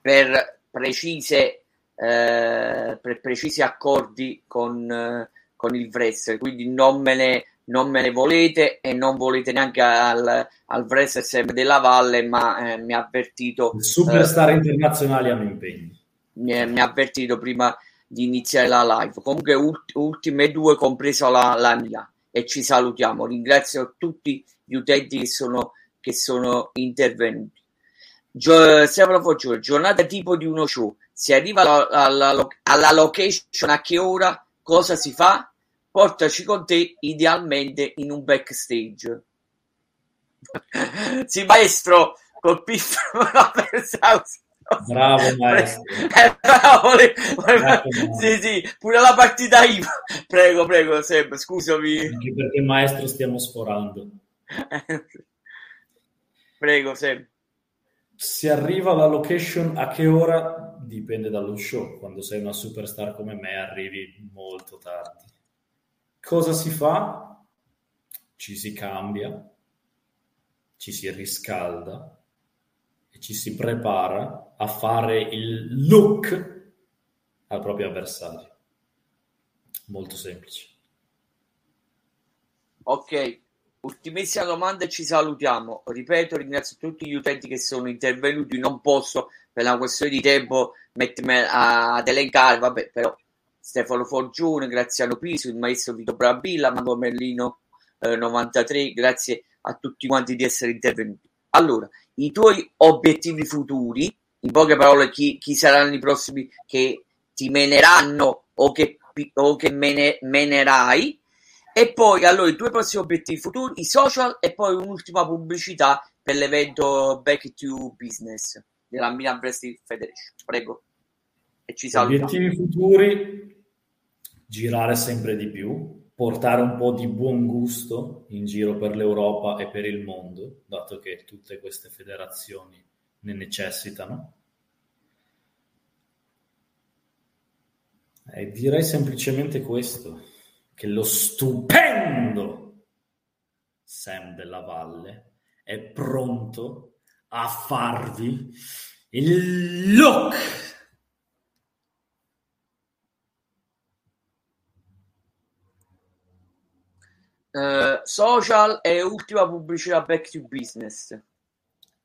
per, precise, eh, per precisi accordi con, con il wrestler, quindi non me, ne, non me ne volete e non volete neanche al, al wrestler della Valle, ma eh, mi ha avvertito... Il superstar eh, internazionali hanno impegni. Mi, mi ha avvertito prima di iniziare la live. Comunque, ult- ultime due, compresa la, la mia e ci salutiamo. Ringrazio tutti gli utenti che sono, che sono intervenuti. Gio- Stefano Foggiolo, giornata tipo di uno show. Si arriva alla, alla, alla location a che ora? Cosa si fa? Portaci con te idealmente in un backstage. sì, maestro, col piffero Bravo maestro. Eh, bravo, le... bravo, sì, sì, pure la partita IVA. Prego, prego, Seb, scusami. Anche perché maestro stiamo sforando. prego, Seb. Si arriva alla location a che ora? Dipende dallo show. Quando sei una superstar come me arrivi molto tardi. Cosa si fa? Ci si cambia, ci si riscalda e ci si prepara a fare il look al proprio avversario. Molto semplice. Ok, ultimissima domanda e ci salutiamo. Ripeto, ringrazio tutti gli utenti che sono intervenuti. Non posso, per una questione di tempo, mettermi ad elencare, vabbè, però Stefano Forgione, Graziano Piso, il maestro Vito Brabilla, Mago Merlino eh, 93, grazie a tutti quanti di essere intervenuti. Allora, i tuoi obiettivi futuri, in poche parole, chi, chi saranno i prossimi che ti meneranno o che, o che mene, menerai, e poi allora i tuoi prossimi obiettivi futuri, i social e poi un'ultima pubblicità per l'evento Back to Business della Milan Wrestling Federation. Prego. E ci salutiamo. Obiettivi futuri, girare sempre di più, portare un po' di buon gusto in giro per l'Europa e per il mondo, dato che tutte queste federazioni ne necessitano. E direi semplicemente questo, che lo stupendo Sam della Valle è pronto a farvi il look Uh, social e ultima pubblicità back to business.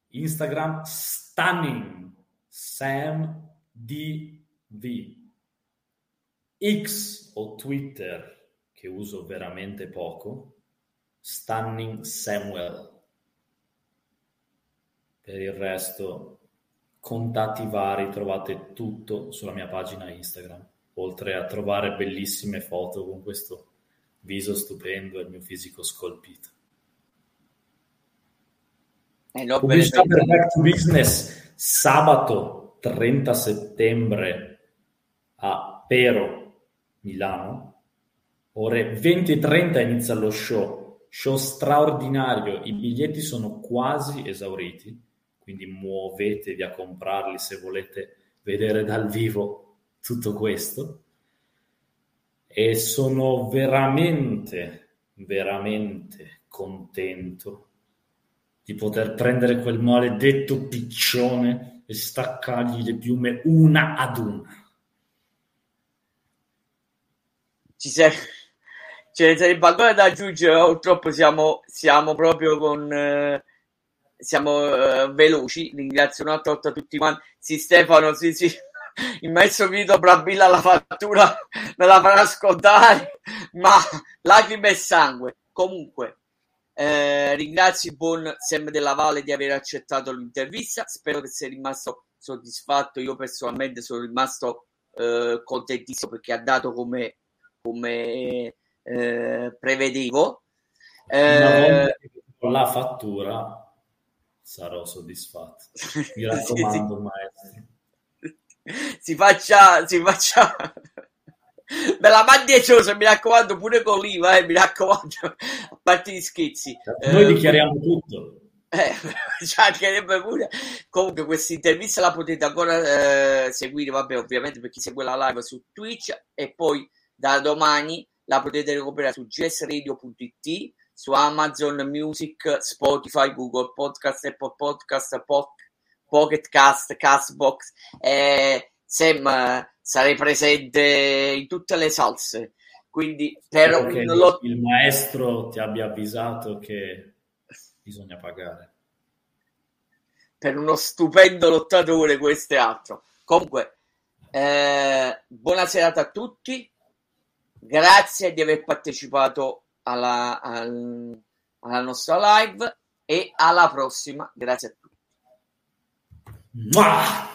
Instagram stunning Sam DV. X o Twitter che uso veramente poco. Stunning Samuel. Per il resto, contatti vari, trovate tutto sulla mia pagina Instagram, oltre a trovare bellissime foto con questo viso stupendo e il mio fisico scolpito. Eh, Pubblicità per Back to Business sabato 30 settembre a Pero, Milano. Ore 20 e 30 inizia lo show, show straordinario, i biglietti sono quasi esauriti, quindi muovetevi a comprarli se volete vedere dal vivo tutto questo e sono veramente, veramente contento di poter prendere quel maledetto piccione e staccargli le piume una ad una. Ci sei... Ce ne sarebbe ancora da aggiungere, purtroppo siamo, siamo proprio con... Eh, siamo uh, veloci. Ringrazio una volta tutti quanti. Sì, Stefano, sì, sì. Il maestro Vito Brabilla la fattura me la farà scontare, ma lacrime e sangue. Comunque, eh, ringrazio il buon Sam della Valle di aver accettato l'intervista. Spero che sia rimasto soddisfatto. Io personalmente sono rimasto eh, contentissimo perché ha dato come, come eh, prevedevo. Eh, con la fattura sarò soddisfatto. Mi raccomando, maestro. Si faccia, si faccia me la mandiecciosa, mi raccomando, pure con l'IVA, eh, mi raccomando, a parte gli schizzi. Noi eh, dichiariamo tutto. Eh, pure. Comunque questa intervista la potete ancora eh, seguire, vabbè, ovviamente per chi segue la live su Twitch e poi da domani la potete recuperare su gsradio.it, su Amazon Music, Spotify, Google Podcast, Apple Podcast, Pocket Cast, Castbox. Eh, Sam, sarei presente in tutte le salse. Quindi per un lot... il maestro ti abbia avvisato che bisogna pagare. Per uno stupendo lottatore, questo è altro. Comunque, eh, buona serata a tutti. Grazie di aver partecipato alla, al, alla nostra live e alla prossima. Grazie a tutti. Mua!